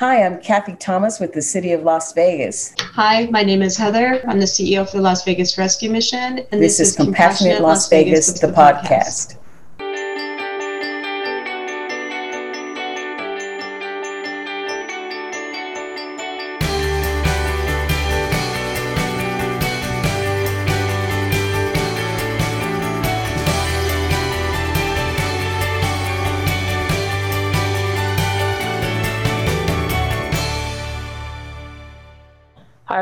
Hi, I'm Kathy Thomas with the City of Las Vegas. Hi, my name is Heather. I'm the CEO for the Las Vegas Rescue Mission. And this, this is, Compassionate, Compassionate Las Vegas, Vegas the, the podcast. podcast.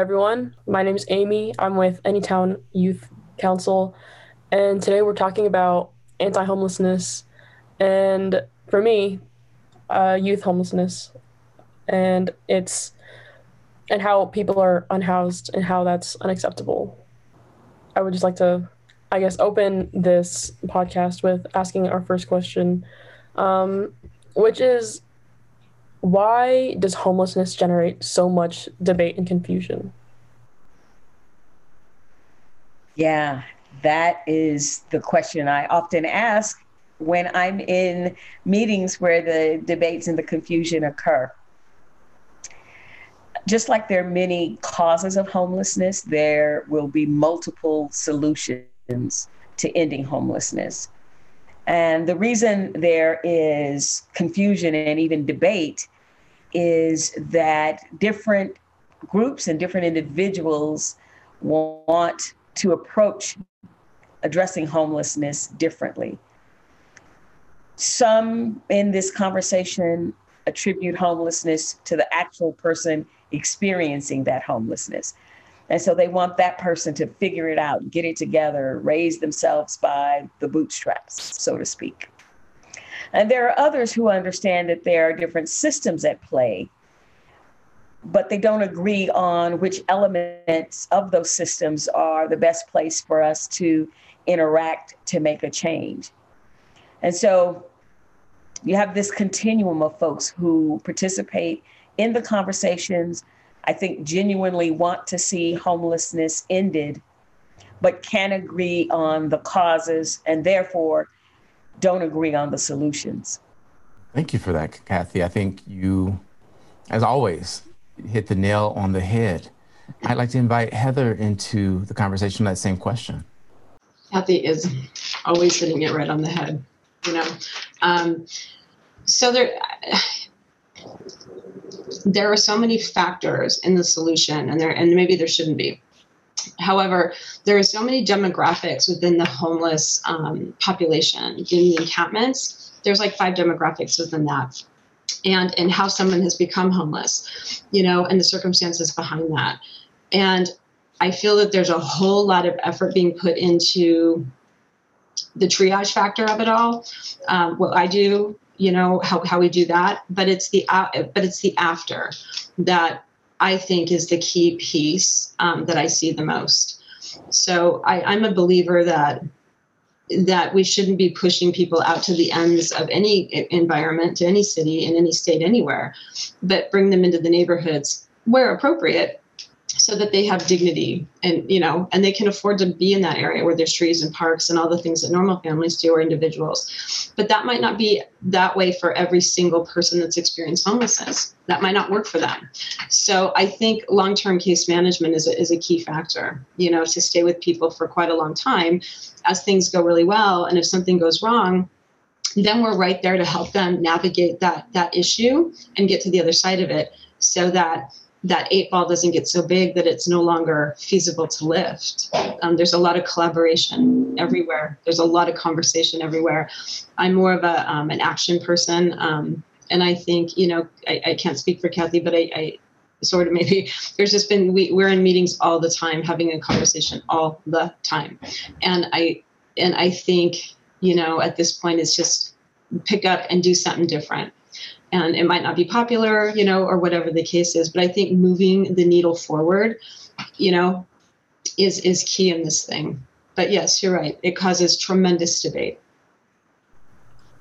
Everyone. My name is Amy. I'm with Anytown Youth Council, and today we're talking about anti homelessness and, for me, uh, youth homelessness. And it's and how people are unhoused and how that's unacceptable. I would just like to, I guess, open this podcast with asking our first question, um, which is why does homelessness generate so much debate and confusion? Yeah, that is the question I often ask when I'm in meetings where the debates and the confusion occur. Just like there are many causes of homelessness, there will be multiple solutions to ending homelessness. And the reason there is confusion and even debate is that different groups and different individuals want to approach addressing homelessness differently. Some in this conversation attribute homelessness to the actual person experiencing that homelessness. And so they want that person to figure it out, get it together, raise themselves by the bootstraps, so to speak. And there are others who understand that there are different systems at play, but they don't agree on which elements of those systems are the best place for us to interact to make a change. And so you have this continuum of folks who participate in the conversations, I think genuinely want to see homelessness ended, but can't agree on the causes and therefore don't agree on the solutions. Thank you for that, Kathy. I think you, as always, hit the nail on the head. I'd like to invite Heather into the conversation on that same question. Kathy is always hitting it right on the head, you know. Um, so there, there are so many factors in the solution and there and maybe there shouldn't be however there are so many demographics within the homeless um, population in the encampments there's like five demographics within that and and how someone has become homeless you know and the circumstances behind that. And i feel that there's a whole lot of effort being put into the triage factor of it all um, what i do you know how, how we do that. But it's the uh, but it's the after that i think is the key piece um, that i see the most. So I, i'm a believer that that we shouldn't be pushing people out to the ends of any environment to any city in any state anywhere but bring them into the neighborhoods where appropriate so that they have dignity and you know and they can afford to be in that area where there's trees and parks and all the things that normal families do or individuals. But that might not be that way for every single person that's experienced homelessness. That might not work for them. So i think long-term case management is a, is a key factor you know to stay with people for quite a long time as things go really well and if something goes wrong then we're right there to help them navigate that that issue and get to the other side of it so that that eight ball doesn't get so big that it's no longer feasible to lift. Um, there's a lot of collaboration everywhere. There's a lot of conversation everywhere. I'm more of a um, an action person, um, and I think you know I, I, can't speak for Kathy, but I, I sort of maybe there's just been we, we're in meetings all the time, having a conversation all the time, and I and I think you know at this point it's just pick up and do something different and it might not be popular, you know, or whatever the case is. But I think moving the needle forward, you know, is is key in this thing. But yes, you're right. It causes tremendous debate.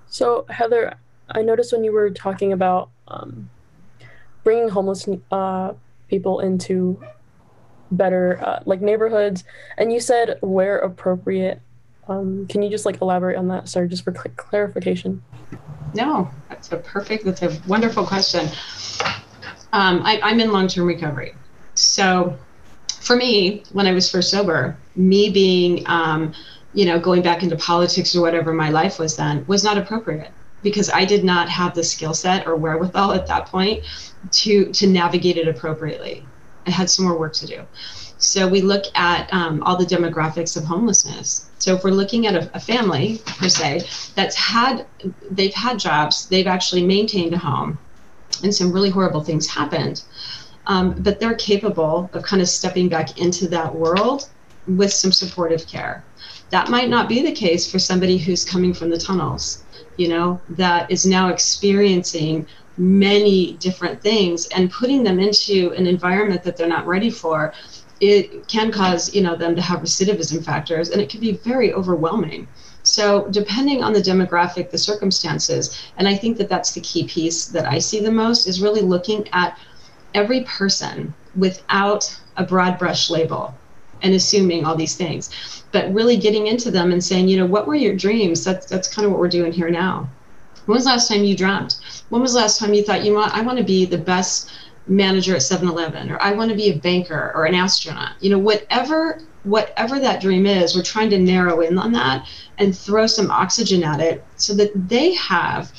So Heather, I noticed when you were talking about um, bringing homeless uh, people into better uh, like neighborhoods, and you said where appropriate. Um, can you just like elaborate on that, sorry, just for cl- clarification? No, that's a perfect, that's a wonderful question. Um, I, I'm in long term recovery. So for me, when I was first sober, me being, um, you know, going back into politics or whatever my life was then was not appropriate because I did not have the skill set or wherewithal at that point to to navigate it appropriately. I had some more work to do. So we look at um, all the demographics of homelessness. So if we're looking at a, a, family per se that's had they've had jobs, they've actually maintained a home, and some really horrible things happened, um, but they're capable of kind of stepping back into that world with some supportive care. That might not be the case for somebody who's coming from the tunnels, you know, that is now experiencing many different things and putting them into an environment that they're not ready for it can cause you know them to have recidivism factors and it can be very overwhelming. So depending on the demographic the circumstances and i think that that's the key piece that i see the most is really looking at every person without a broad brush label and assuming all these things but really getting into them and saying you know what were your dreams? That's that's kind of what we're doing here now. When was the last time you dreamt? When was the last time you thought you want i want to be the best manager at 7-Eleven or I want to be a banker or an astronaut. You know, whatever whatever that dream is, we're trying to narrow in on that and throw some oxygen at it so that they have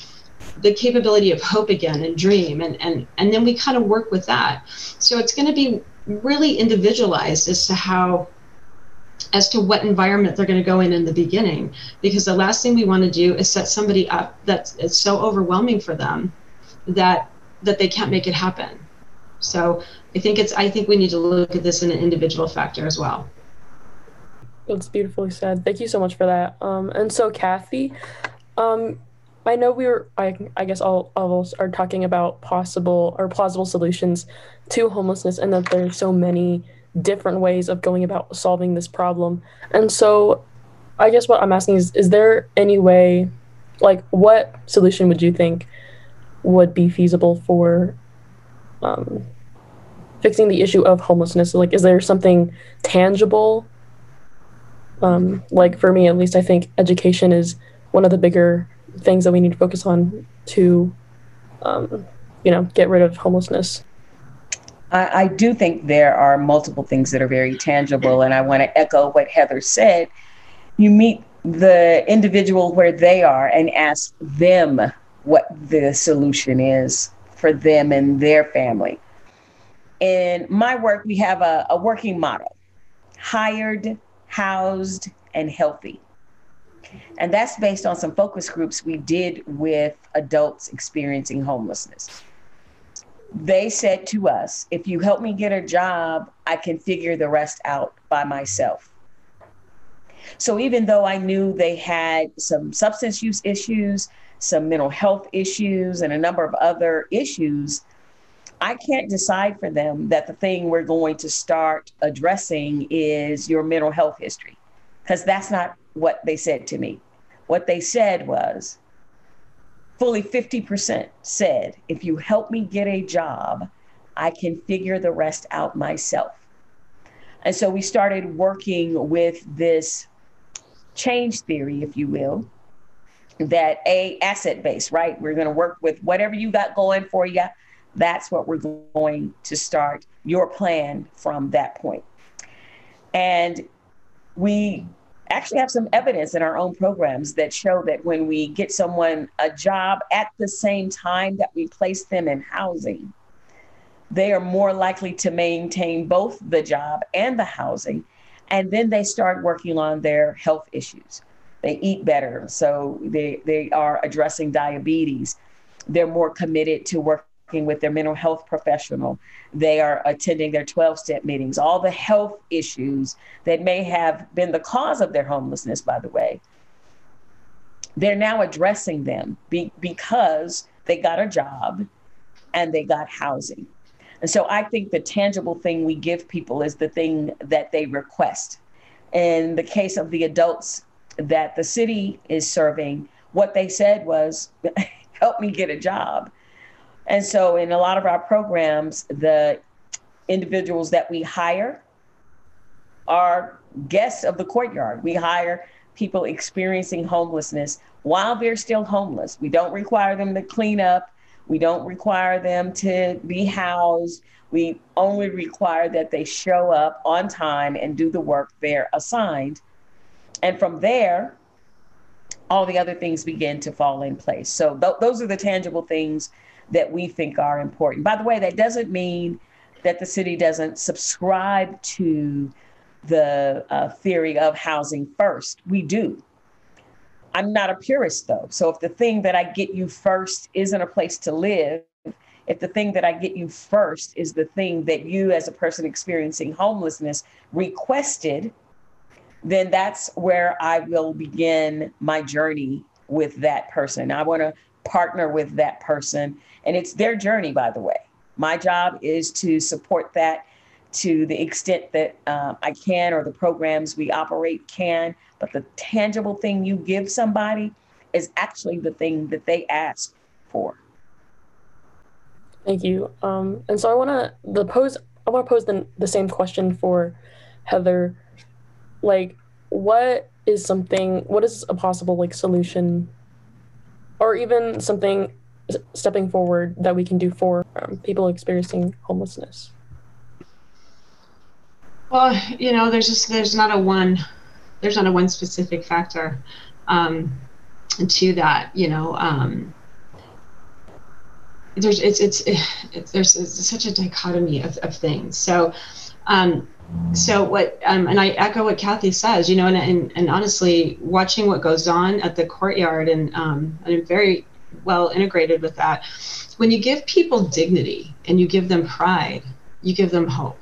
the capability of hope again and dream and and and then we kind of work with that. So it's going to be really individualized as to how as to what environment they're going to go in in the beginning because the last thing we want to do is set somebody up that's it's so overwhelming for them that that they can't make it happen so I think it's I think we need to look at this in an individual factor as well. That's beautifully said. Thank you so much for that. Um, and so Kathy, um, I know we were I, I guess all, all of us are talking about possible or plausible solutions to homelessness and that there's so many different ways of going about solving this problem. And so I guess what I'm asking is is there any way like what solution would you think would be feasible for um, fixing the issue of homelessness? Like, is there something tangible? Um, like for me, at least, I think education is one of the bigger things that we need to focus on to, um, you know, get rid of homelessness. I, I do think there are multiple things that are very tangible, and I want to echo what Heather said. You meet the individual where they are and ask them what the solution is for them and their family. In my work, we have a, a working model hired, housed, and healthy. And that's based on some focus groups we did with adults experiencing homelessness. They said to us, if you help me get a job, I can figure the rest out by myself. So even though I knew they had some substance use issues, some mental health issues, and a number of other issues, I can't decide for them that the thing we're going to start addressing is your mental health history, because that's not what they said to me. What they said was fully 50% said, if you help me get a job, I can figure the rest out myself. And so we started working with this change theory, if you will, that a asset base, right? We're going to work with whatever you got going for you. That's what we're going to start your plan from that point. And we actually have some evidence in our own programs that show that when we get someone a job at the same time that we place them in housing, they are more likely to maintain both the job and the housing. And then they start working on their health issues they eat better. So they, they are addressing diabetes. They're more committed to working with their mental health professional. They are attending their 12 step meetings. All the health issues that may have been the cause of their homelessness, by the way, they're now addressing them be, because they got a job and they got housing. And so I think the tangible thing we give people is the thing that they request. In the case of the adults that the city is serving, what they said was, help me get a job. And so, in a lot of our programs, the individuals that we hire are guests of the courtyard. We hire people experiencing homelessness while they're still homeless. We don't require them to clean up. We don't require them to be housed. We only require that they show up on time and do the work they're assigned. And from there, all the other things begin to fall in place. So th- those are the tangible things that we think are important. By the way, that doesn't mean that the city doesn't subscribe to the uh, theory of housing first. We do. I'm not a purist though. So if the thing that I get you first isn't a place to live, if the thing that I get you first is the thing that you, as a person experiencing homelessness, requested, then that's where I will begin my journey with that person. I want to partner with that person. And it's their journey, by the way. My job is to support that to the extent that uh, I can or the programs we operate can. But the tangible thing you give somebody is actually the thing that they ask for. Thank you. Um, and so I want to the pose. I want to pose the the same question for Heather. Like, what is something? What is a possible like solution, or even something stepping forward that we can do for um, people experiencing homelessness? Well, you know, there's just there's not a one there's not a one specific factor um, to that. You know, um, there's it's it's, it's there's such a dichotomy of, of things. So. Um, so what um, and i echo what kathy says you know and, and, and honestly watching what goes on at the courtyard and um, i'm very well integrated with that when you give people dignity and you give them pride you give them hope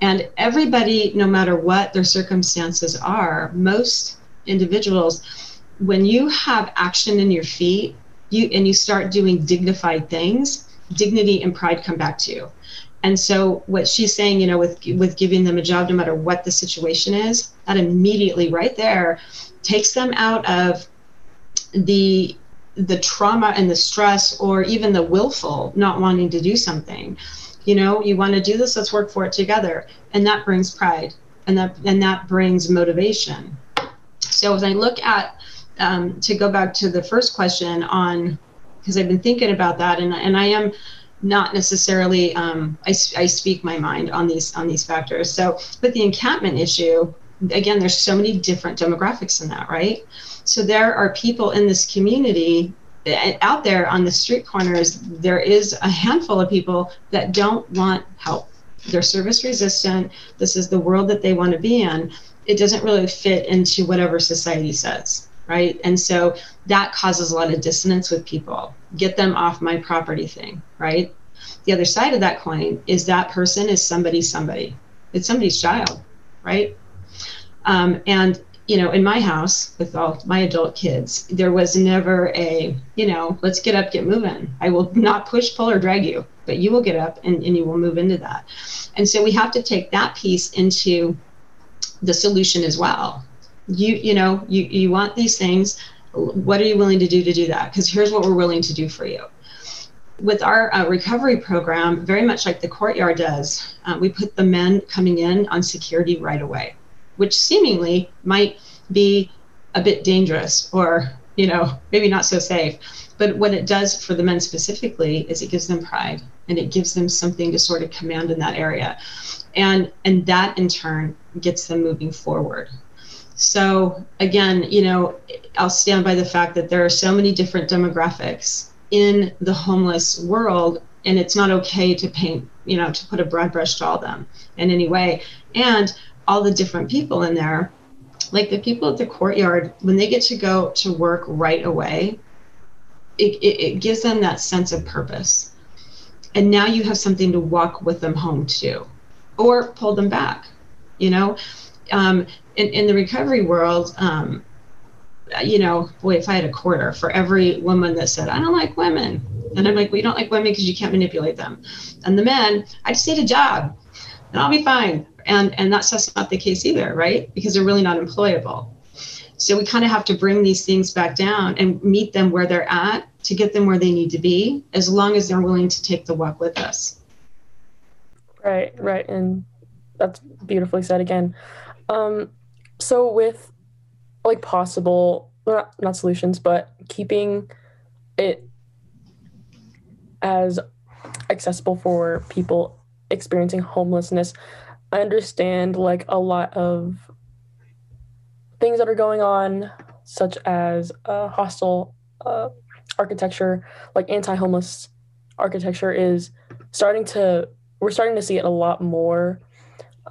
and everybody, no matter what their circumstances are, most individuals, when you have action in your feet, you and you start doing dignified things, dignity and pride come back to you. And so what she's saying, you know, with with giving them a job no matter what the situation is, that immediately right there takes them out of the the trauma and the stress or even the willful not wanting to do something. You know you want to do this let's work for it together. And that brings pride and that and that brings motivation. So as i look at um, to go back to the first question on because i've been thinking about that and, and i am not necessarily um, I, I speak my mind on these on these factors so with the encampment issue again there's so many different demographics in that right so there are people in this community out there on the street corners, there is a handful of people that don't want help. They're service resistant. This is the world that they want to be in. It doesn't really fit into whatever society says, right? And so that causes a lot of dissonance with people. Get them off my property thing, right? The other side of that coin is that person is somebody, somebody. It's somebody's child, right? Um, and you know, in my house with all my adult kids, there was never a, you know, let's get up, get moving. I will not push, pull, or drag you, but you will get up and, and you will move into that. And so we have to take that piece into the solution as well. You, you know, you, you want these things. What are you willing to do to do that? Because here's what we're willing to do for you. With our uh, recovery program, very much like the courtyard does, uh, we put the men coming in on security right away which seemingly might be a bit dangerous or you know maybe not so safe. But what it does for the men specifically is it gives them pride and it gives them something to sort of command in that area. And and that in turn gets them moving forward so again you know i'll stand by the fact that there are so many different demographics in the homeless world and it's not okay to paint you know to put a broad brush to all them in any way. And all the different people in there like the people at the courtyard when they get to go to work right away it, it, it, gives them that sense of purpose. And now you have something to walk with them home to or pull them back you know? Um, in, in the recovery world um, you know boy if i had a quarter for every woman that said i don't like women and i'm like well you don't like women because you can't manipulate them. And the men i just need a job and i'll be fine. And and that's just not the case either right? Because they're really not employable. So we kind of have to bring these things back down and meet them where they're at to get them where they need to be as long as they're willing to take the walk with us. Right right and that's beautifully said again. Um so with like possible not, not solutions but keeping it as accessible for people experiencing homelessness. I understand like a lot of things that are going on, such as uh, hostile uh, architecture, like anti-homeless architecture, is starting to. We're starting to see it a lot more,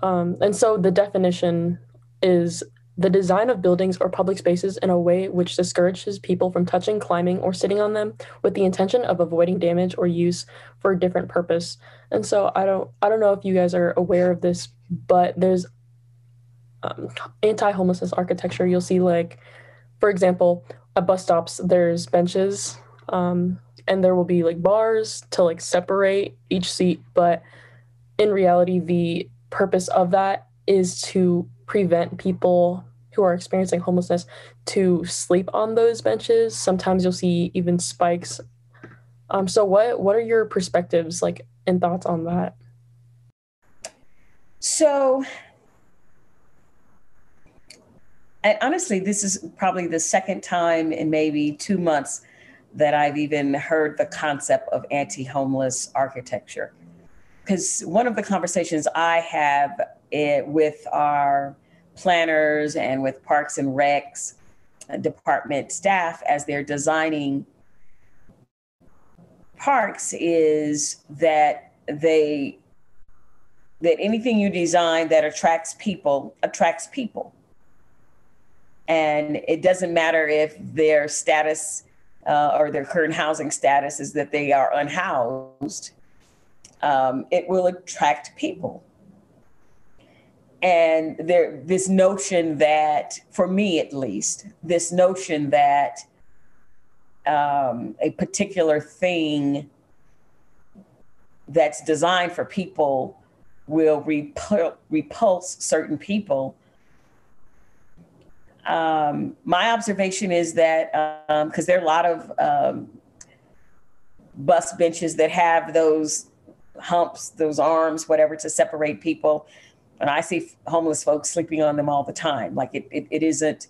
um, and so the definition is the design of buildings or public spaces in a way which discourages people from touching, climbing, or sitting on them with the intention of avoiding damage or use for a different purpose. And so I don't I don't know if you guys are aware of this, but there's um, anti-homelessness architecture. You'll see like, for example, at bus stops there's benches, um, and there will be like bars to like separate each seat. But in reality, the purpose of that is to prevent people who are experiencing homelessness to sleep on those benches. Sometimes you'll see even spikes. Um, so what what are your perspectives like and thoughts on that? So, and honestly, this is probably the second time in maybe two months that I've even heard the concept of anti-homeless architecture. Because one of the conversations I have it, with our planners and with Parks and Recs department staff as they're designing parks is that they that anything you design that attracts people attracts people. And it doesn't matter if their status uh, or their current housing status is that they are unhoused um, it will attract people and there this notion that for me at least this notion that um, a particular thing that's designed for people will repul- repulse certain people um, my observation is that because um, there are a lot of um, bus benches that have those humps those arms whatever to separate people and I see homeless folks sleeping on them all the time. Like it, it, it isn't,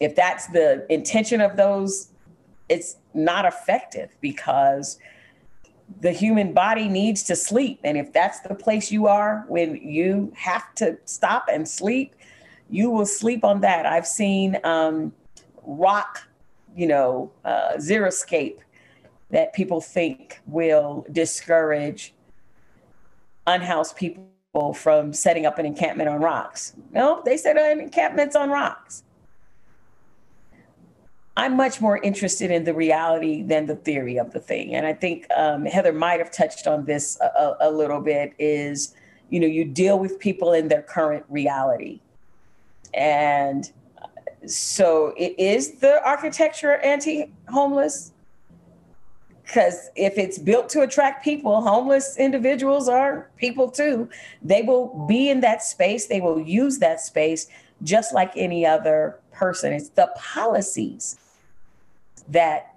if that's the intention of those, it's not effective because the human body needs to sleep. And if that's the place you are when you have to stop and sleep, you will sleep on that. I've seen um, rock, you know, uh, xeriscape that people think will discourage unhoused people from setting up an encampment on rocks. No, they set up encampments on rocks. I'm much more interested in the reality than the theory of the thing. And I think um, Heather might have touched on this a, a, little bit is, you know, you deal with people in their current reality. And so it is the architecture anti homeless because if it's built to attract people, homeless individuals are people too. They will be in that space, they will use that space just like any other person. It's the policies that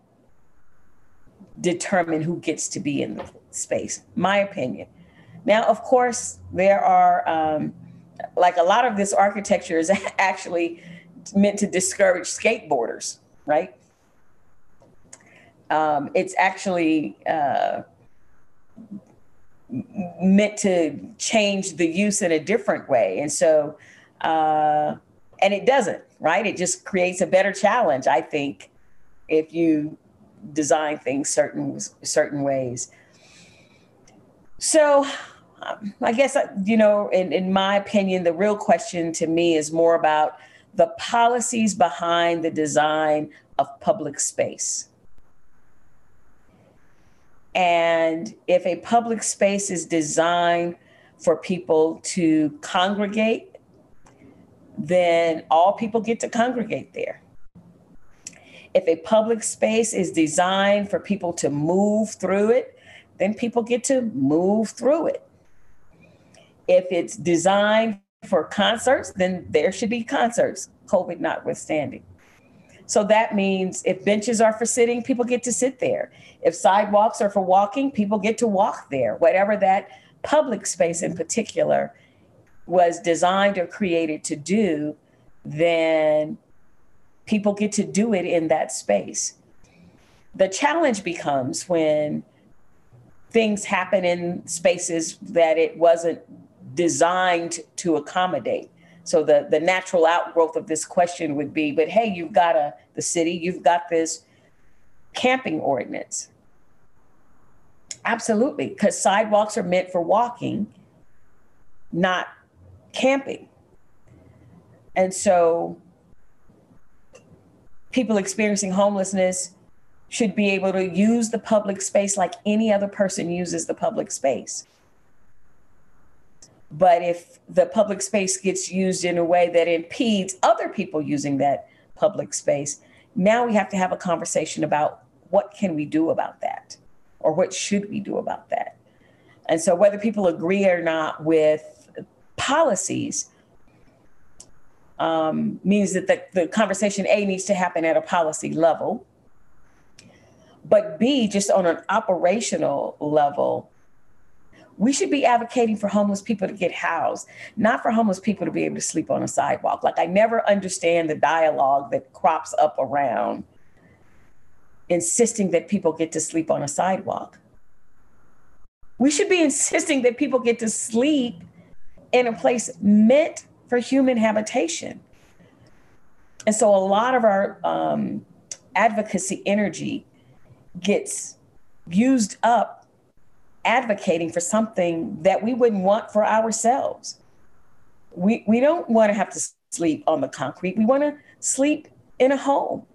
determine who gets to be in the space, my opinion. Now, of course, there are, um, like a lot of this architecture is actually meant to discourage skateboarders, right? Um, it's actually uh, meant to change the use in a different way. And so, uh, and it doesn't, right? It just creates a better challenge, I think, if you design things certain certain ways. So, um, I guess you know, in, in my opinion, the real question to me is more about the policies behind the design of public space. And if a public space is designed for people to congregate, then all people get to congregate there. If a public space is designed for people to move through it, then people get to move through it. If it's designed for concerts, then there should be concerts, COVID notwithstanding. So that means if benches are for sitting, people get to sit there. If sidewalks are for walking, people get to walk there. Whatever that public space in particular was designed or created to do, then people get to do it in that space. The challenge becomes when things happen in spaces that it wasn't designed to accommodate. So the, the natural outgrowth of this question would be, but hey, you've got a the city, you've got this camping ordinance. Absolutely, because sidewalks are meant for walking, not camping. And so people experiencing homelessness should be able to use the public space like any other person uses the public space. But if the public space gets used in a way that impedes other people using that public space, now we have to have a conversation about what can we do about that or what should we do about that. And so whether people agree or not with policies um, means that the, the conversation A needs to happen at a policy level. But B, just on an operational level, we should be advocating for homeless people to get housed, not for homeless people to be able to sleep on a sidewalk. Like, I never understand the dialogue that crops up around insisting that people get to sleep on a sidewalk. We should be insisting that people get to sleep in a place meant for human habitation. And so a lot of our um, advocacy energy gets used up advocating for something that we wouldn't want for ourselves. We, we don't want to have to sleep on the concrete. We want to sleep in a home.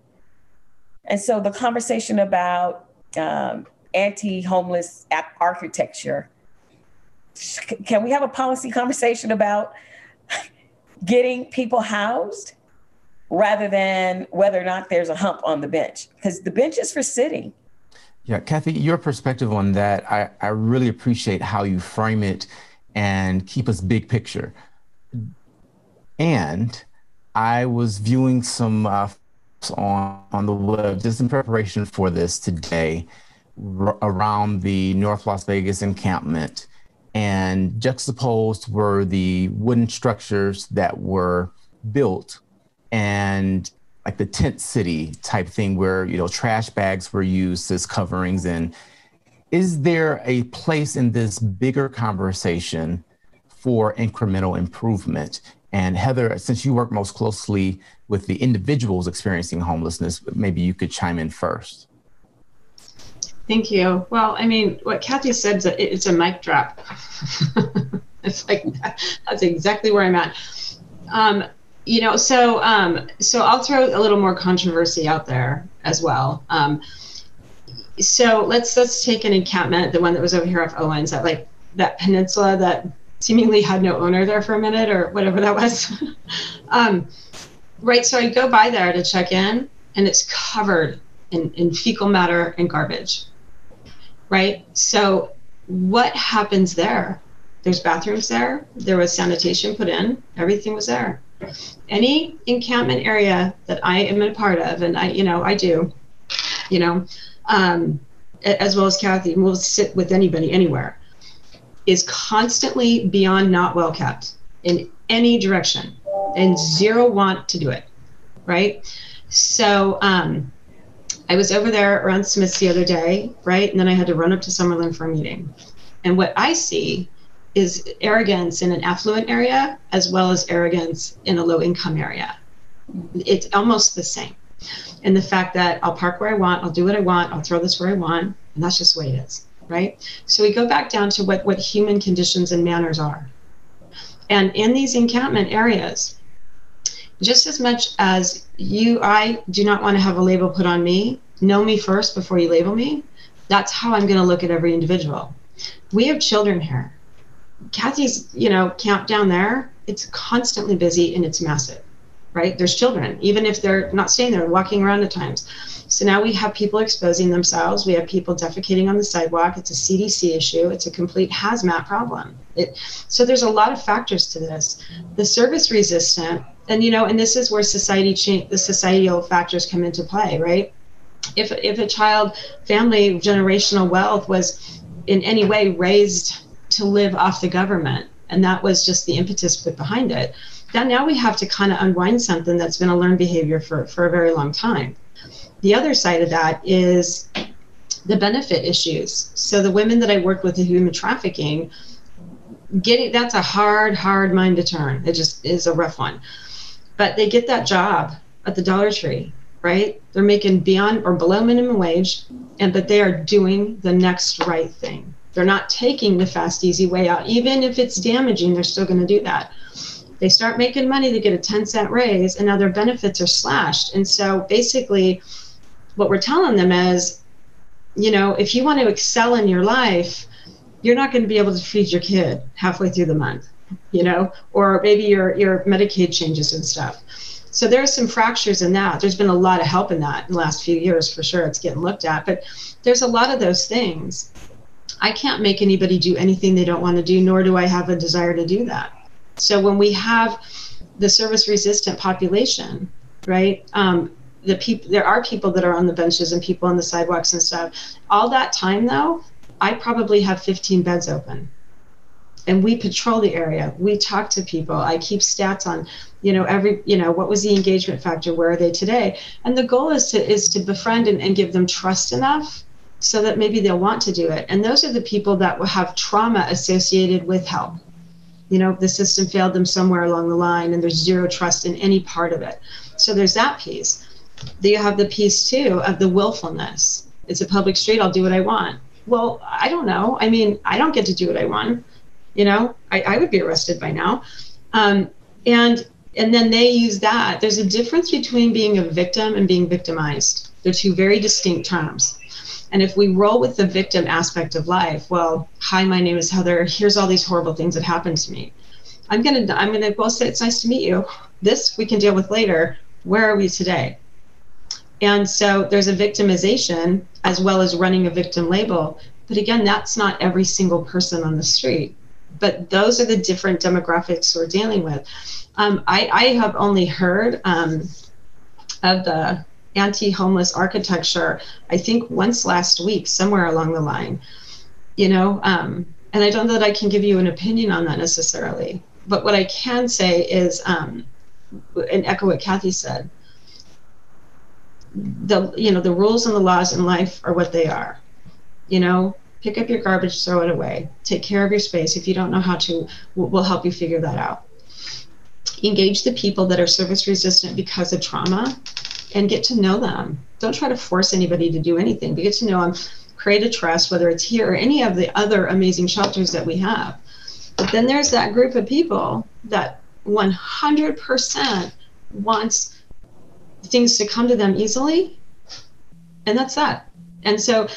And so the conversation about um, anti homeless architecture can we have a policy conversation about getting people housed rather than whether or not there's a hump on the bench? Because the bench is for sitting. Yeah, Kathy, your perspective on that, I, I really appreciate how you frame it and keep us big picture. And I was viewing some uh, on on the web just in preparation for this today r- around the North Las Vegas encampment, and juxtaposed were the wooden structures that were built and like the tent city type thing where you know trash bags were used as coverings. And is there a place in this bigger conversation for incremental improvement? And heather since you work most closely with the individuals experiencing homelessness maybe you could chime in first. Thank you. Well i mean what kathy said is it's a mic drop. It's like that's exactly where i'm at. Um, you know, so um, so I'll throw a little more controversy out there as well. Um, so let's let's take an encampment, the one that was over here off Owens, that like that peninsula that seemingly had no owner there for a minute or whatever that was. um, right, so I go by there to check in, and it's covered in, in fecal matter and garbage. Right, so what happens there? There's bathrooms there. There was sanitation put in. Everything was there any encampment area that I am a part of, and I, you know, I do, you know, um, as well as Kathy, and we'll sit with anybody anywhere, is constantly beyond not well kept in any direction and zero want to do it, right? So um, I was over there around Smith's the other day, right? And then I had to run up to Summerlin for a meeting. And what I see is arrogance in an affluent area as well as arrogance in a low income area. It's almost the same. And the fact that I'll park where I want, I'll do what I want, I'll throw this where I want, and that's just the way it is, right? So we go back down to what, what human conditions and manners are. And in these encampment areas, just as much as you, I do not want to have a label put on me, know me first before you label me, that's how I'm going to look at every individual. We have children here Kathy's, you know, camp down there, it's constantly busy and it's massive, right? There's children, even if they're not staying there, walking around at times. So now we have people exposing themselves. We have people defecating on the sidewalk. It's a CDC issue. It's a complete hazmat problem. It, so there's a lot of factors to this. The service resistant, and you know, and this is where society change, the societal factors come into play, right? If if a child, family, generational wealth was in any way raised to live off the government. And that was just the impetus put behind it. That now we have to kind of unwind something that's been a learned behavior for, for a very long time. The other side of that is the benefit issues. So the women that I worked with in human trafficking, getting that's a hard, hard mind to turn. It just is a rough one. But they get that job at the Dollar Tree, right? They're making beyond or below minimum wage, and but they are doing the next right thing. They're not taking the fast, easy way out. Even if it's damaging, they're still going to do that. They start making money, they get a 10 cent raise, and now their benefits are slashed. And so basically, what we're telling them is, you know, if you want to excel in your life, you're not going to be able to feed your kid halfway through the month, you know, or maybe your your Medicaid changes and stuff. So there are some fractures in that. There's been a lot of help in that in the last few years for sure. It's getting looked at, but there's a lot of those things. I can't make anybody do anything they don't want to do, nor do I have a desire to do that. So when we have the service resistant population, right? Um, the people there are people that are on the benches and people on the sidewalks and stuff. All that time though, I probably have 15 beds open. And we patrol the area. We talk to people. I keep stats on, you know, every, you know, what was the engagement factor? Where are they today? And the goal is to is to befriend and, and give them trust enough so that maybe they'll want to do it. And those are the people that will have trauma associated with help. You know, the system failed them somewhere along the line and there's zero trust in any part of it. So there's that piece. Then you have the piece too of the willfulness. It's a public street, I'll do what I want. Well, I don't know. I mean, I don't get to do what I want. You know, I, I would be arrested by now. Um, and and then they use that. There's a difference between being a victim and being victimized. They're two very distinct terms. And if we roll with the victim aspect of life, well, hi, my name is Heather. Here's all these horrible things that happened to me. I'm gonna I'm gonna well say it's nice to meet you. This we can deal with later. Where are we today? And so there's a victimization as well as running a victim label. But again, that's not every single person on the street. But those are the different demographics we're dealing with. Um, I, I, have only heard um, of the anti homeless architecture, I think once last week, somewhere along the line. You know, um, and I don't know that I can give you an opinion on that necessarily. But what I can say is, um, and echo what Kathy said, the you know the rules and the laws in life are what they are you know pick up your garbage throw it away take care of your space if you don't know how to we'll help you figure that out engage the people that are service resistant because of trauma and get to know them don't try to force anybody to do anything but get to know them create a trust whether it's here or any of the other amazing shelters that we have but then there's that group of people that 100% wants things to come to them easily. And that's that. And so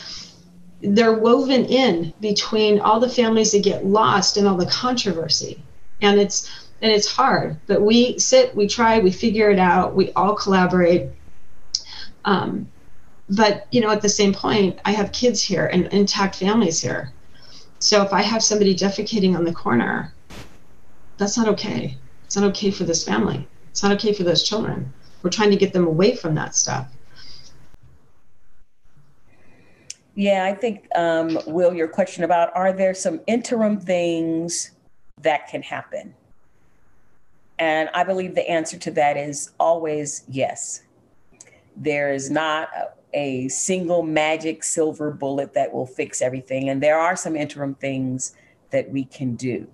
they're woven in between all the families that get lost and all the controversy. And it's and it's hard, but we sit, we try, we figure it out, we all collaborate. Um, but you know, at the same point, I have kids here and intact families here. So if I have somebody defecating on the corner, that's not okay. It's not okay for this family. It's not okay for those children. We're trying to get them away from that stuff. Yeah, I think, um, Will, your question about are there some interim things that can happen? And I believe the answer to that is always yes. There is not a, single magic silver bullet that will fix everything. And there are some interim things that we can do.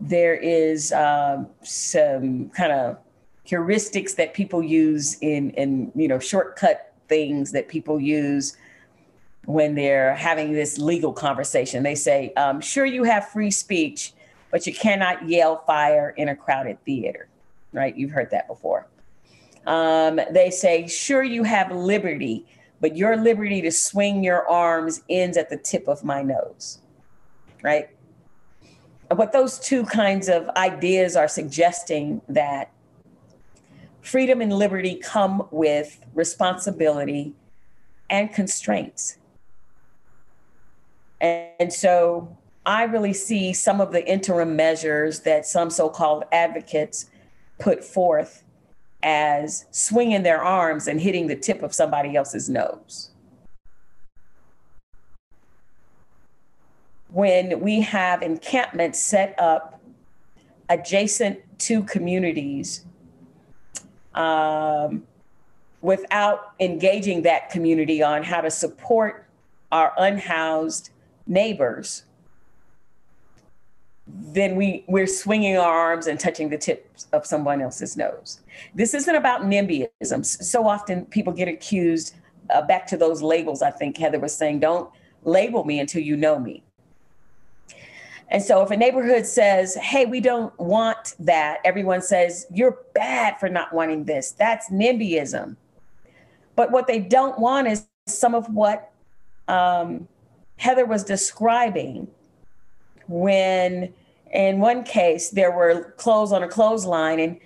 There is um, some kind of heuristics that people use in in you know shortcut things that people use when they're having this legal conversation. They say, um, "Sure, you have free speech, but you cannot yell fire in a crowded theater." Right? You've heard that before. Um, they say, "Sure, you have liberty, but your liberty to swing your arms ends at the tip of my nose." Right? What those two kinds of ideas are suggesting that freedom and liberty come with responsibility and constraints. And so I really see some of the interim measures that some so called advocates put forth as swinging their arms and hitting the tip of somebody else's nose. When we have encampments set up adjacent to communities um, without engaging that community on how to support our unhoused neighbors, then we, we're swinging our arms and touching the tips of someone else's nose. This isn't about NIMBYism. So often people get accused, uh, back to those labels, I think Heather was saying, don't label me until you know me. And so if a neighborhood says, hey, we don't want that, everyone says, you're bad for not wanting this. That's NIMBYism. But what they don't want is some of what um, Heather was describing when, in one case, there were clothes on a clothesline and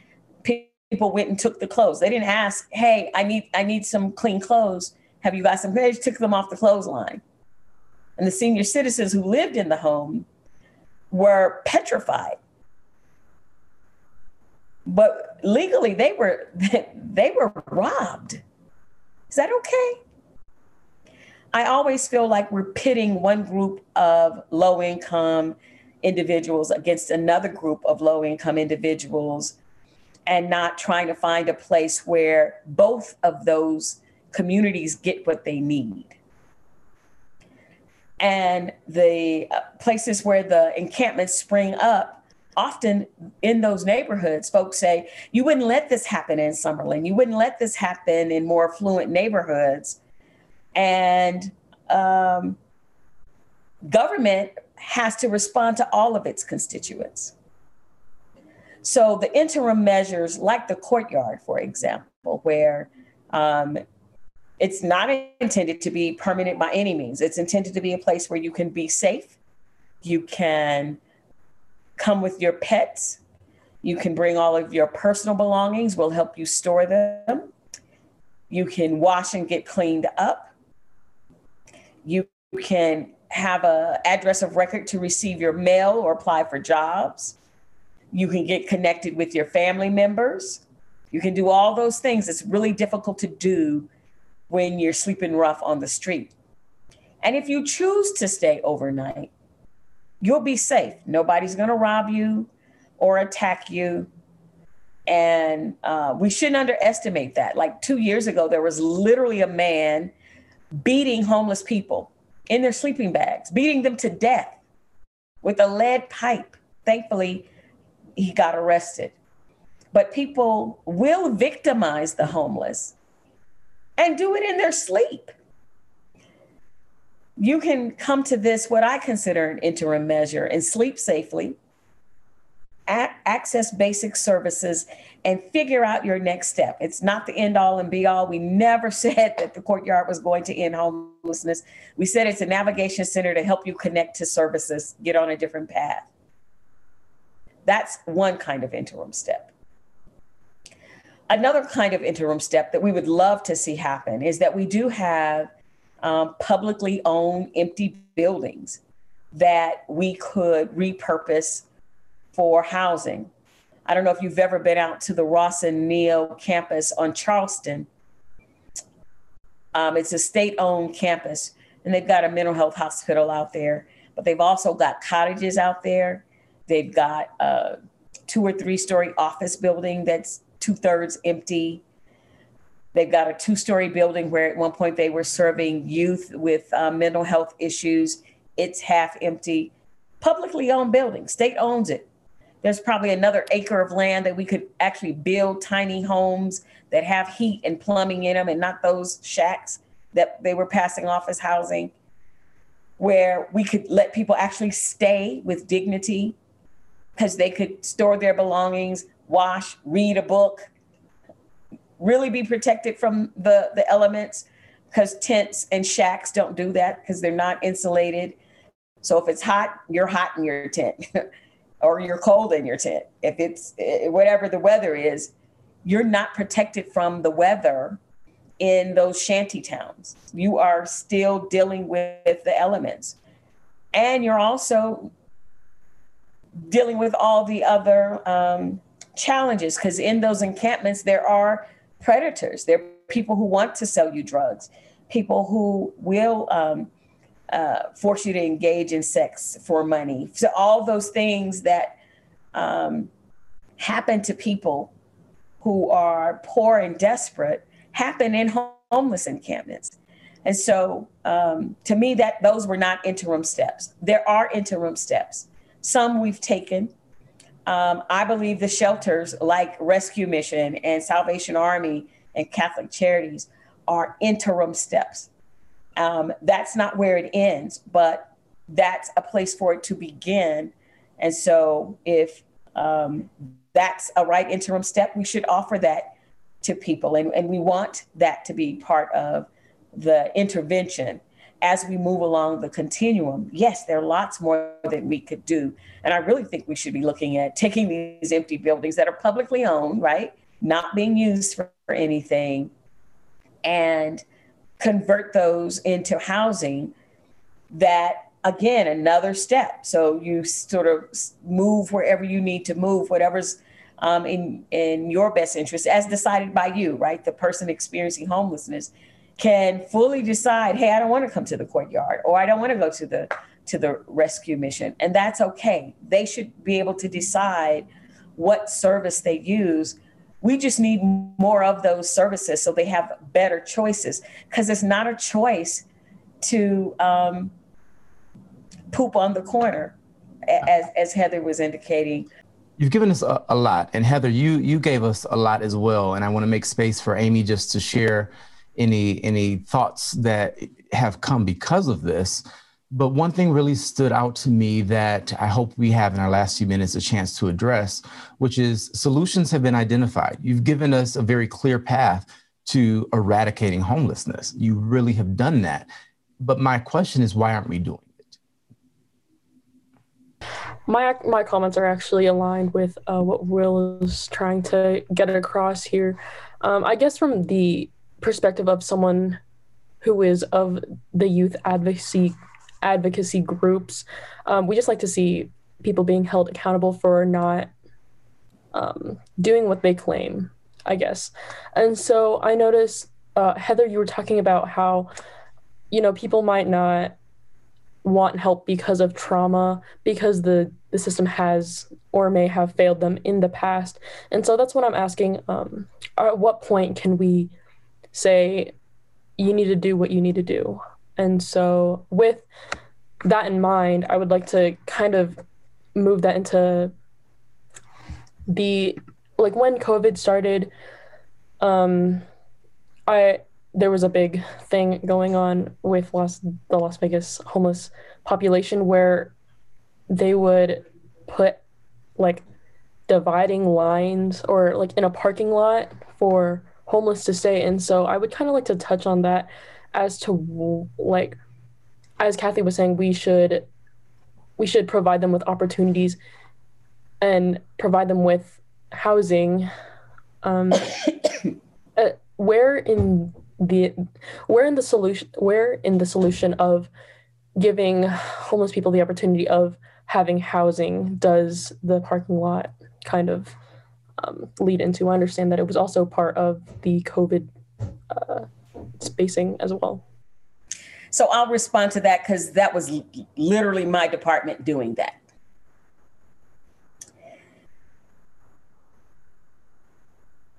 people went and took the clothes. They didn't ask, hey, I need, I need some clean clothes. Have you got some? They took them off the clothesline. And the senior citizens who lived in the home were petrified. But legally, they were they were robbed. Is that okay? I always feel like we're pitting one group of low income individuals against another group of low income individuals and not trying to find a place where both of those communities get what they need. And the uh, places where the encampments spring up often in those neighborhoods folks say you wouldn't let this happen in summerlin. You wouldn't let this happen in more affluent neighborhoods. And um, government has to respond to all of its constituents so the interim measures like the courtyard for example where um, it's not intended to be permanent by any means. It's intended to be a place where you can be safe. You can come with your pets. You can bring all of your personal belongings. We'll help you store them. You can wash and get cleaned up. You can have a address of record to receive your mail or apply for jobs. You can get connected with your family members. You can do all those things. It's really difficult to do when you're sleeping rough on the street. And if you choose to stay overnight, you'll be safe. Nobody's going to rob you or attack you. And uh, we shouldn't underestimate that. Like two years ago, there was literally a man beating homeless people in their sleeping bags, beating them to death with a lead pipe. Thankfully, he got arrested. But people will victimize the homeless and do it in their sleep. You can come to this, what I consider an interim measure, and sleep safely, access basic services, and figure out your next step. It's not the end all and be all. We never said that the courtyard was going to end homelessness. We said it's a navigation center to help you connect to services, get on a different path. That's one kind of interim step. Another kind of interim step that we would love to see happen is that we do have um, publicly owned empty buildings that we could repurpose for housing. I don't know if you've ever been out to the Rawson-Neal campus on Charleston. Um, it's a state owned campus, and they've got a mental health hospital out there, but they've also got cottages out there. They've got a two or three story office building that's two thirds empty. They've got a two story building where at one point they were serving youth with uh, mental health issues. It's half empty. Publicly owned building, state owns it. There's probably another acre of land that we could actually build tiny homes that have heat and plumbing in them and not those shacks that they were passing off as housing, where we could let people actually stay with dignity because they could store their belongings, wash, read a book, really be protected from the, the elements because tents and shacks don't do that because they're not insulated. So if it's hot, you're hot in your tent or you're cold in your tent. If it's whatever the weather is, you're not protected from the weather in those shanty towns. You are still dealing with the elements. And you're also dealing with all the other um, challenges because in those encampments there are predators there are people who want to sell you drugs people who will um, uh, force you to engage in sex for money so all those things that um, happen to people who are poor and desperate happen in homeless encampments. And so, um, to me, that those were not interim steps. There are interim steps. Some we've taken. Um, I believe the shelters like Rescue Mission and Salvation Army and Catholic Charities are interim steps. Um, that's not where it ends, but that's a place for it to begin. And so, if um, that's a right interim step, we should offer that to people. And, and we want that to be part of the intervention as we move along the continuum. Yes, there are lots more that we could do. And I really think we should be looking at taking these empty buildings that are publicly owned, right? Not being used for anything, and convert those into housing that again another step. So you sort of move wherever you need to move whatever's um, in in your best interest as decided by you right? The person experiencing homelessness can fully decide hey i don't want to come to the courtyard or i don't want to go to the to the rescue mission and that's okay. They should be able to decide what service they use we just need more of those services so they have better choices because it's not a choice to um, poop on the corner as, as heather was indicating You've given us a, a, lot, and Heather, you you gave us a lot as well. And I want to make space for Amy just to share any any thoughts that have come because of this. But one thing really stood out to me that I hope we have in our last few minutes a chance to address, which is solutions have been identified. You've given us a very clear path to eradicating homelessness. You really have done that. But my question is, why aren't we doing it? my my comments are actually aligned with uh, what Will is trying to get across here. Um, I guess from the perspective of someone who is of the youth advocacy advocacy groups, um, we just like to see people being held accountable for not um, doing what they claim. I guess, and so I noticed, uh, Heather, you were talking about how you know people might not want help because of trauma because the the system has or may have failed them in the past. And so that's what i'm asking um, at what point can we say you need to do what you need to do and so with that in mind i would like to kind of move that into the like when covid started um i there was a big thing going on with Las, the Las Vegas homeless population where they would put like dividing lines or like in a parking lot for homeless to stay. And so I would kind of like to touch on that as to like as Kathy was saying, we should we should provide them with opportunities and provide them with housing. Um, uh, where in the where in the solution where in the solution of giving homeless people the opportunity of having housing does the parking lot kind of um, lead into i understand that it was also part of the covid uh, spacing as well so i'll respond to that because that was literally my department doing that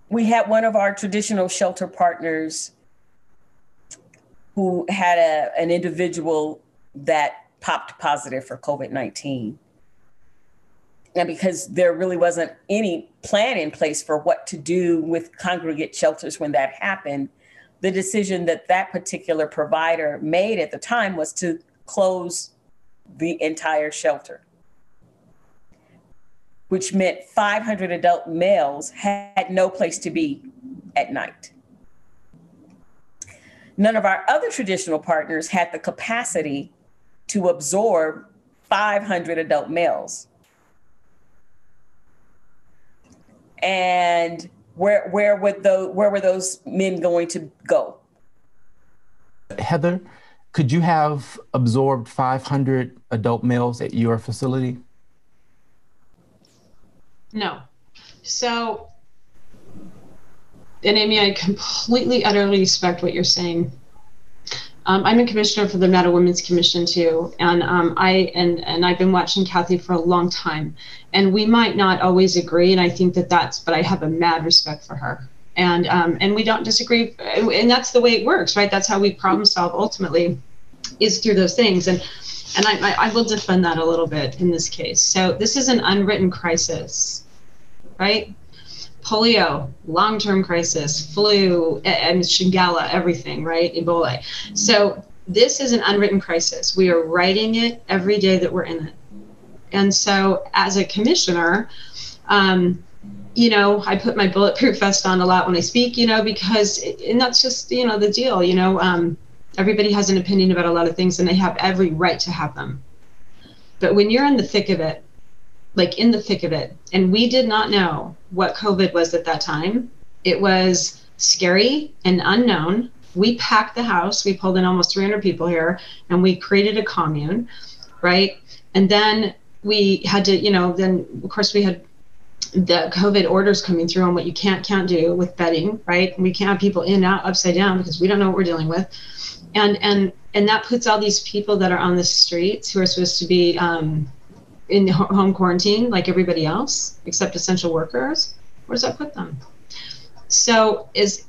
we had one of our traditional shelter partners who had a, an individual that popped positive for COVID 19. And because there really wasn't any plan in place for what to do with congregate shelters when that happened, the decision that that particular provider made at the time was to close the entire shelter, which meant 500 adult males had no place to be at night. None of our other traditional partners had the capacity to absorb 500 adult males. And where where would those where were those men going to go? Heather, could you have absorbed 500 adult males at your facility? No. So and Amy, I completely, utterly respect what you're saying. Um, I'm a commissioner for the Nevada Women's Commission too, and um, I and and I've been watching Kathy for a long time, and we might not always agree, and I think that that's, but I have a mad respect for her. and um, and we don't disagree and that's the way it works right? That's how we problem solve ultimately is through those things. And and I, I, I will defend that a little bit in this case. So this is an unwritten crisis right polio long-term crisis flu and shigella everything right? Ebola. So this is an unwritten crisis. We are writing it every day that we're in it. And so as a commissioner um, you know, I put my bulletproof vest on a lot when I speak, you know, because, and that's just, you know, the deal, you know, um, everybody has an opinion about a lot of things and they have every right to have them. But when you're in the thick of it, like in the thick of it, and we did not know what COVID was at that time, it was scary and unknown. We packed the house, we pulled in almost 300 people here, and we created a commune, right? And then we had to, you know, then of course we had the COVID orders coming through on what you can't can't do with bedding, right? We can't have people in out upside down because we don't know what we're dealing with, and and and that puts all these people that are on the streets who are supposed to be um, in home quarantine like everybody else except essential workers. Where does that put them? So as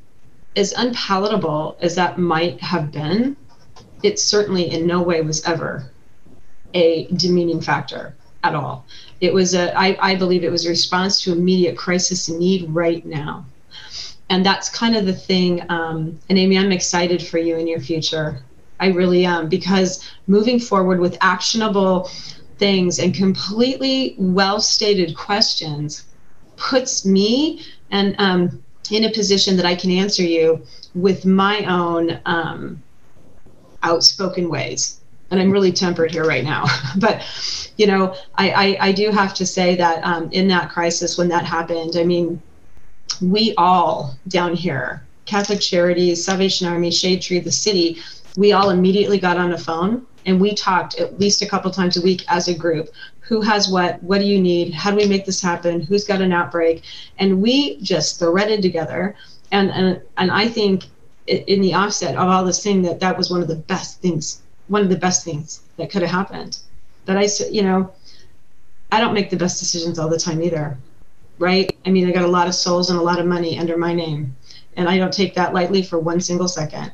as unpalatable as that might have been, it certainly in no way was ever a demeaning factor at all. It was a, I, I believe it was a response to immediate crisis need right now. And that's kind of the thing. Um, and Amy, I'm excited for you in your future. I really am because moving forward with actionable things and completely well stated questions puts me and um, in a position that I can answer you with my own um, outspoken ways and I'm really tempered here right now. but you know, I, I, I do have to say that um, in that crisis when that happened, I mean, we all down here, Catholic Charities, Salvation Army, Shade Tree, the city, we all immediately got on a phone and we talked at least a couple times a week as a group. Who has what? What do you need? How do we make this happen? Who's got an outbreak? And we just threaded together. And and and I think in the offset of all this thing that that was one of the best things one of the best things that could have happened. But I, said, you know, I don't make the best decisions all the time either, right? I mean, I got a lot of souls and a lot of money under my name, and I don't take that lightly for one single second.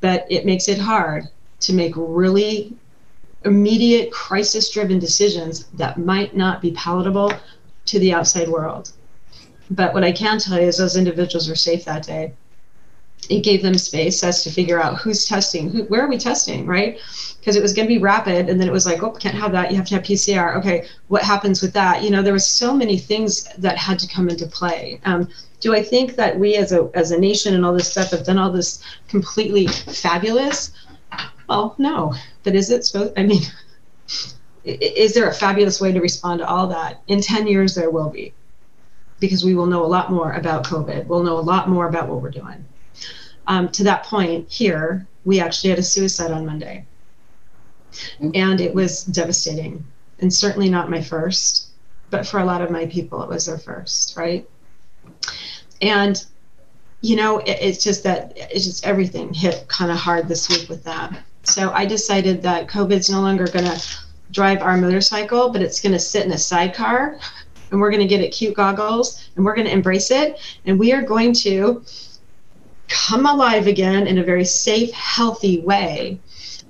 But it makes it hard to make really immediate crisis driven decisions that might not be palatable to the outside world. But what I can tell you is those individuals were safe that day it gave them space as to figure out who's testing, who, where are we testing, right? Because it was going to be rapid, and then it was like, oh, can't have that. You have to have PCR. Okay, what happens with that? You know, there was so many things that had to come into play. Um, do I think that we, as a as a nation and all this stuff, have done all this completely fabulous? Well, no. But is it supposed? I mean, is there a fabulous way to respond to all that? In ten years, there will be, because we will know a lot more about COVID. We'll know a lot more about what we're doing um, to that point here, we actually had a suicide on Monday. Mm-hmm. And it was devastating. And certainly not my first, but for a lot of my people, it was their first, right? And, you know, it, it's just that it's just everything hit kind of hard this week with that. So I decided that COVID's no longer going to drive our motorcycle, but it's going to sit in a sidecar and we're going to get it cute goggles and we're going to embrace it. And we are going to come alive again in a very safe, healthy way.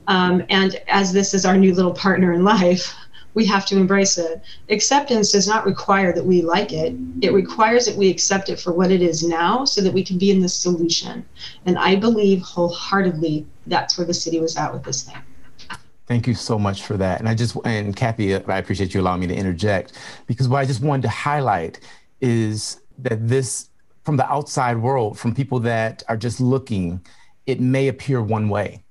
Um, and as this is our new little partner in life, we have to embrace it. Acceptance does not require that we like it. It requires that we accept it for what it is now so that we can be in the solution. And I believe wholeheartedly that's where the city was at with this thing. Thank you so much for that. And I just, and Kathy, uh, I appreciate you allowing me to interject because what I just wanted to highlight is that this from the outside world, from people that are just looking, it may appear one way.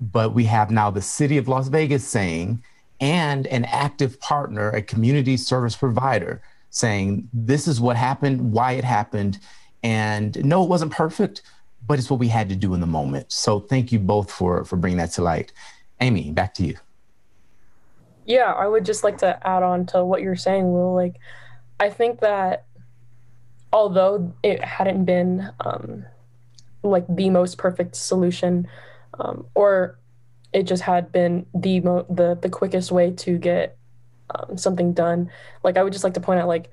But we have now the city of Las Vegas saying, and an active partner, a community service provider, saying, this is what happened, why it happened. And no, it wasn't perfect, but it's what we had to do in the moment. So thank you both for, for bringing that to light. Amy, back to you. Yeah, I would just like to add on to what you're saying, Will. Like, I think that although it hadn't been um, like the most perfect solution, um, or it just had been the mo- the the quickest way to get um, something done. Like I would just like to point out, like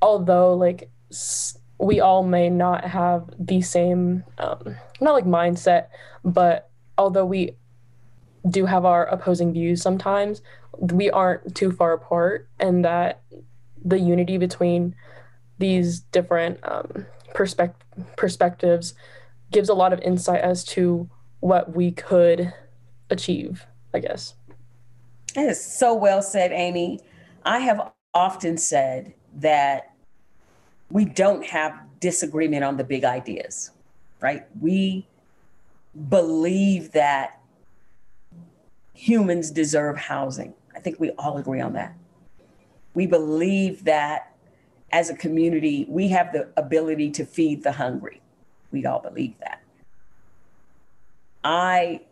although like s- we all may not have the same, um, not like mindset, but although we do have our opposing views sometimes, we aren't too far apart, and that the unity between these different um, perspect- perspectives gives a lot of insight as to what we could achieve, I guess. That is so well said, Amy. I have often said that we don't have disagreement on the big ideas, right? We believe that humans deserve housing. I think we all agree on that. We believe that as a community, we have the ability to feed the hungry. We all believe that. I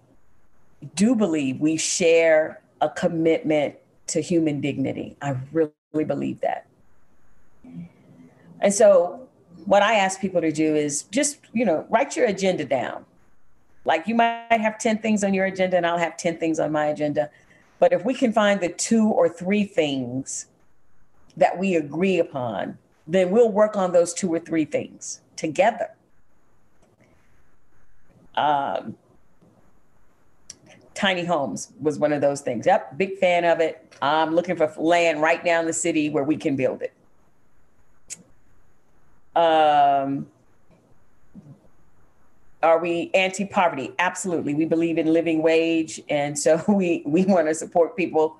do believe we share a commitment to human dignity. I really believe that. And so, what I ask people to do is just, you know, write your agenda down. Like you might have 10 things on your agenda, and I'll have 10 things on my agenda. But if we can find the two or three things that we agree upon, then we'll work on those two or three things together. Um, tiny homes was one of those things. Yep, big fan of it. I'm looking for land right now in the city where we can build it. Um, are we anti-poverty? Absolutely. We believe in living wage, and so we we want to support people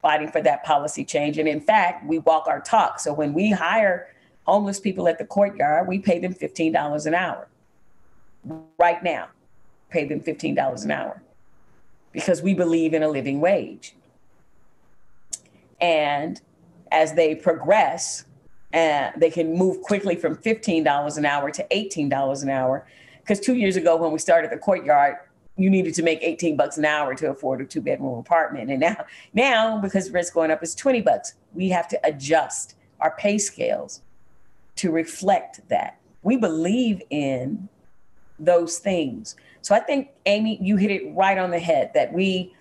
fighting for that policy change. And in fact, we walk our talk. So when we hire homeless people at the courtyard, we pay them fifteen dollars an hour. Right now, pay them fifteen dollars an hour because we believe in a living wage. And as they progress, uh, they can move quickly from $15 an hour to $18 an hour. Because two years ago, when we started the courtyard, you needed to make 18 bucks an hour to afford a two bedroom apartment. And now, now because rent's going up, it's 20 bucks. We have to adjust our pay scales to reflect that. We believe in those things. So I think, Amy, you hit it right on the head that we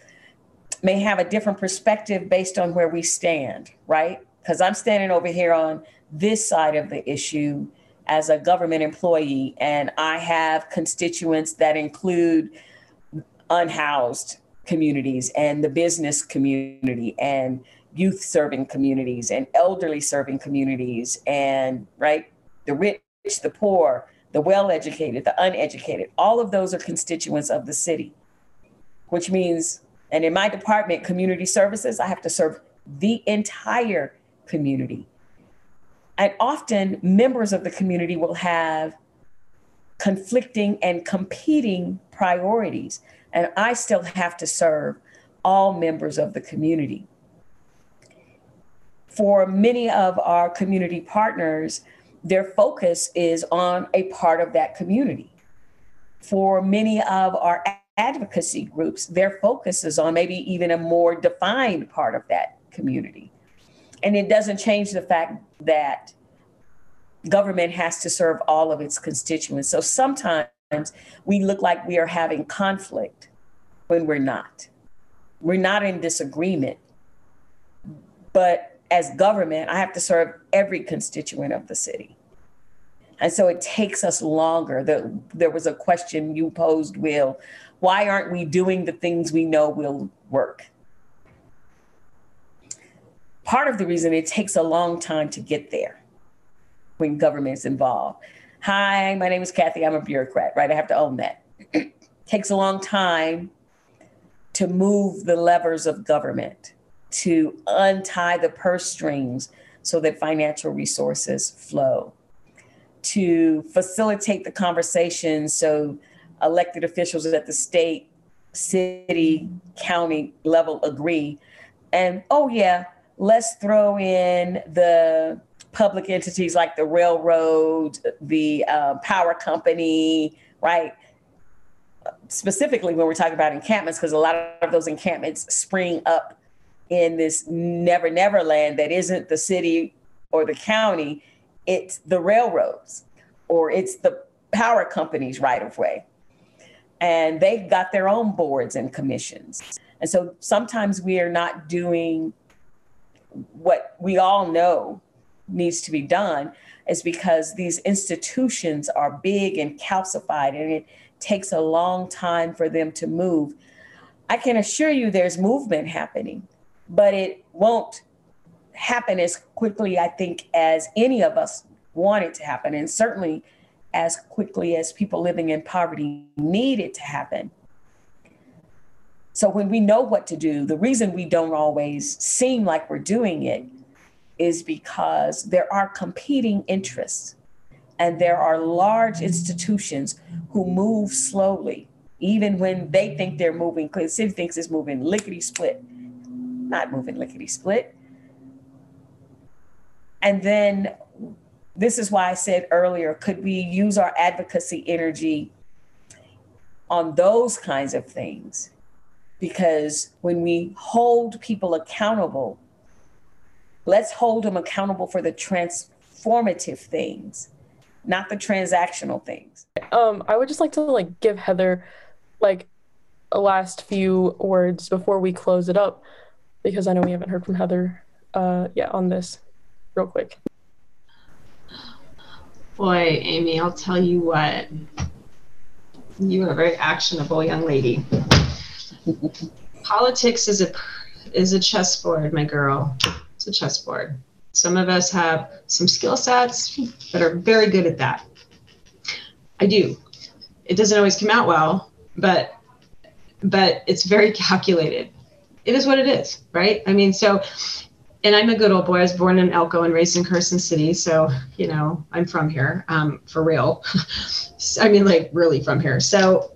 may have a different perspective based on where we stand, right? Because I'm standing over here on this side of the issue as a government employee, and I have constituents that include unhoused communities and the business community and youth serving communities and elderly serving communities and right the rich the poor the well educated, the uneducated, all of those are constituents of the city, which means, and in my department, community services, I have to serve the entire community. And often members of the community will have conflicting and competing priorities. And I still have to serve all members of the community. For many of our community partners, their focus is on a part of that community. For many of our advocacy groups, their focus is on maybe even a more defined part of that community. And it doesn't change the fact that government has to serve all of its constituents. So sometimes we look like we are having conflict when we're not. We're not in disagreement, but as government, I have to serve every constituent of the city. And so it takes us longer. The, there was a question you posed, Will. Why aren't we doing the things we know will work? Part of the reason it takes a long time to get there when government's involved. Hi, my name is Kathy. I'm a bureaucrat, right? I have to own that. takes a long time to move the levers of government to untie the purse strings so that financial resources flow, to facilitate the conversation so elected officials at the state, city, county level agree. And oh, yeah, let's throw in the public entities like the railroad, the uh, power company, right? Specifically, when we're talking about encampments, because a lot of those encampments spring up in this never never land that isn't the city or the county it's the railroads or it's the power companies right of way. And they've got their own boards and commissions. And so sometimes we are not doing what we all know needs to be done is because these institutions are big and calcified and it takes a long time for them to move. I can assure you there's movement happening, but it won't happen as quickly, I think, as any of us want it to happen, and certainly as quickly as people living in poverty need it to happen. So when we know what to do, the reason we don't always seem like we're doing it is because there are competing interests and there are large institutions who move slowly, even when they think they're moving. The city thinks it's moving lickety split, not moving lickety split. And then this is why I said earlier could we use our advocacy energy on those kinds of things? Because when we hold people accountable, let's hold them accountable for the transformative things, not the transactional things. Um, I would just like to like give Heather like a last few words before we close it up because I know we haven't heard from Heather uh yet on this real quick. Boy, Amy, I'll tell you what. You are a very actionable young lady. Politics is a is a chessboard, my girl. It's a chessboard. Some of us have some skill sets that are very good at that. I do. It doesn't always come out well, but but it's very calculated. It is what it is, right? I mean, so and I'm a good old boy. I was born in Elko and raised in Carson City, so you know I'm from here, um, for real. I mean, like really from here. So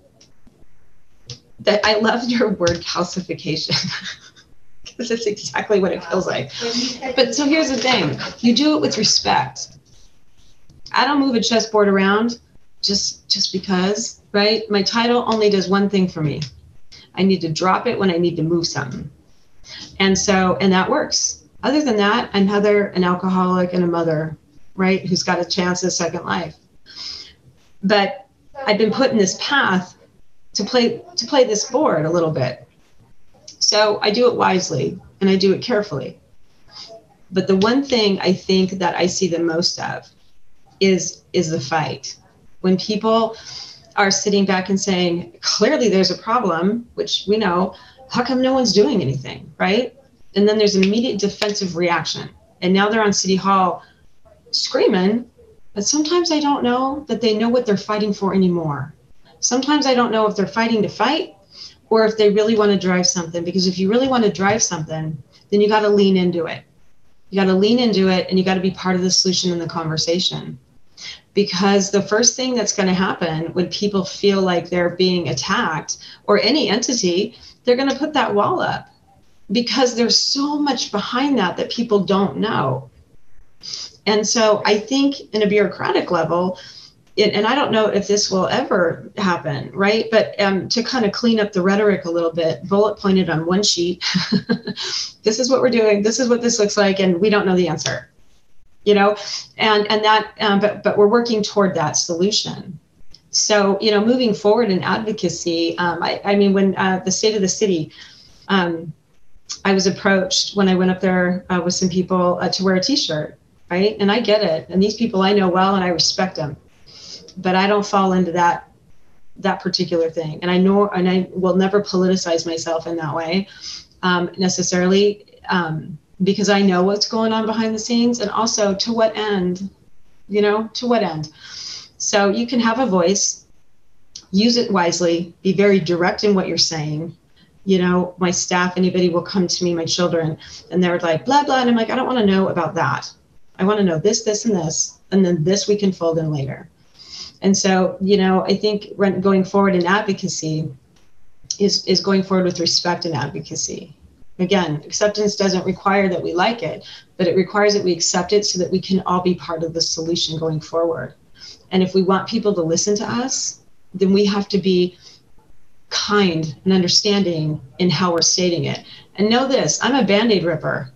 that I love your word calcification because it's exactly what it feels like. But so here's the thing: you do it with respect. I don't move a chessboard around just just because, right? My title only does one thing for me. I need to drop it when I need to move something. And so, and that works other than that, I'm Heather, an alcoholic and a mother, right, who's got a chance at second life. But I've been put in this path to play to play this board a little bit. So I do it wisely and I do it carefully. But the one thing I think that I see the most of is is the fight. When people are sitting back and saying, clearly there's a problem, which we know, how come no one's doing anything, right? and then there's an immediate defensive reaction. And now they're on city hall screaming but sometimes i don't know that they know what they're fighting for anymore. Sometimes i don't know if they're fighting to fight or if they really want to drive something because if you really want to drive something then you got to lean into it. You got to lean into it and you got to be part of the solution in the conversation because the first thing that's going to happen when people feel like they're being attacked or any entity they're going to put that wall up because there's so much behind that that people don't know. And so I think in a bureaucratic level, it, and I don't know if this will ever happen, right? But um, to kind of clean up the rhetoric a little bit, bullet pointed on one sheet. this is what we're doing. This is what this looks like, and we don't know the answer. You know, and and that, um, but but we're working toward that solution. So you know, moving forward in advocacy, um, I, I mean, when uh, the state of the city. Um, I was approached when I went up there uh, with some people uh, to wear a T-shirt, right? And I get it, and these people I know well, and I respect them, but I don't fall into that that particular thing, and I know, and I will never politicize myself in that way um, necessarily, um, because I know what's going on behind the scenes, and also to what end, you know, to what end. So you can have a voice, use it wisely, be very direct in what you're saying, you know, my staff, anybody will come to me, my children, and they're like, blah, blah. And I'm like, I don't want to know about that. I want to know this, this, and this. And then this we can fold in later. And so, you know, I think going forward in advocacy is, is going forward with respect and advocacy. Again, acceptance doesn't require that we like it, but it requires that we accept it so that we can all be part of the solution going forward. And if we want people to listen to us, then we have to be kind and understanding in how we're stating it. And know this I'm a band aid ripper.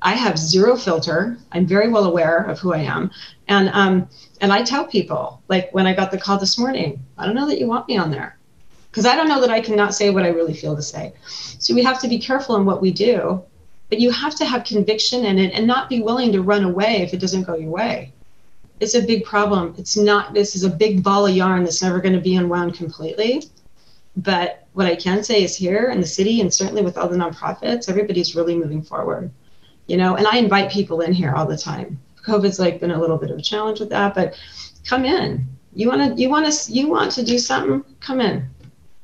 I have zero filter. I'm very well aware of who I am. And, um, and I tell people, like when I got the call this morning, I don't know that you want me on there because I don't know that I cannot say what I really feel to say. So we have to be careful in what we do but you have to have conviction in it and not be willing to run away if it doesn't go your way. It's a big problem. It's not, this is a big ball of yarn that's never going to be unwound completely. But what I can say is here in the city and certainly with all the nonprofits, everybody's really moving forward. You know, and I invite people in here all the time. COVID's like been a little bit of a challenge with that, but come in. You want to you want to you want to do something? Come in.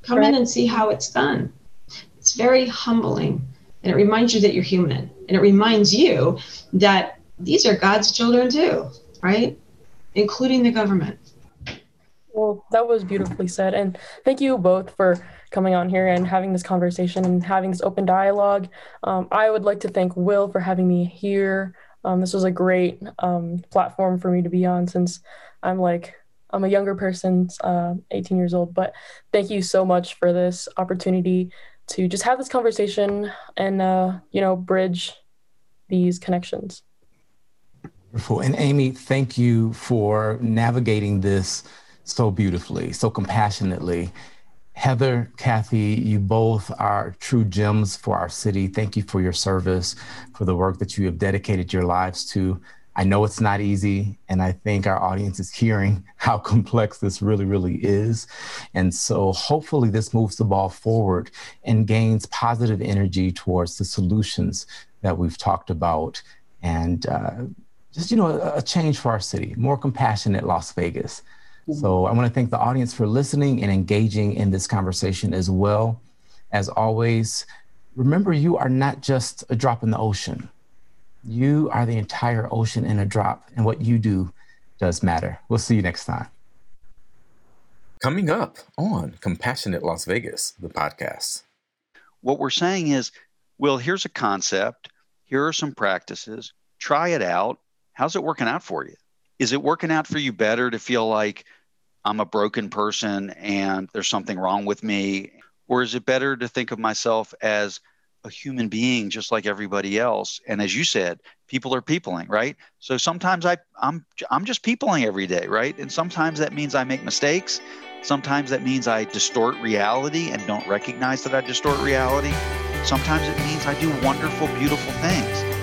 Come in and see how it's done. It's very humbling and it reminds you that you're human and it reminds you that these are God's children too, right? Including the government. Well, that was beautifully said. And thank you both for coming on here and having this conversation and having this open dialogue. Um, I would like to thank Will for having me here. Um, this was a great um, platform for me to be on since I'm like, I'm a younger person, uh, 18 years old. But thank you so much for this opportunity to just have this conversation and, uh, you know, bridge these connections. Wonderful. And Amy, thank you for navigating this so beautifully, so compassionately. Heather, Kathy, you both are true gems for our city. Thank you for your service, for the work that you have dedicated your lives to. I know it's not easy, and I think our audience is hearing how complex this really, really is. And so hopefully, this moves the ball forward and gains positive energy towards the solutions that we've talked about and uh, just, you know, a, a change for our city, more compassionate Las Vegas. So I want to thank the audience for listening and engaging in this conversation as well. As always, remember you are not just a drop in the ocean. You are the entire ocean in a drop, and what you do does matter. We'll see you next time. Coming up on Compassionate Las Vegas, the podcast. What we're saying is, well, here's a concept, here are some practices, try it out. How's it working out for you? is it working out for you better to feel like I'm a broken person and there's something wrong with me? Or is it better to think of myself as a human being just like everybody else? And as you said, people are peopling, right? So sometimes I, I'm I'm just peopling every day, right? And sometimes that means I make mistakes. Sometimes that means I distort reality and don't recognize that I distort reality. Sometimes it means I do wonderful, beautiful things.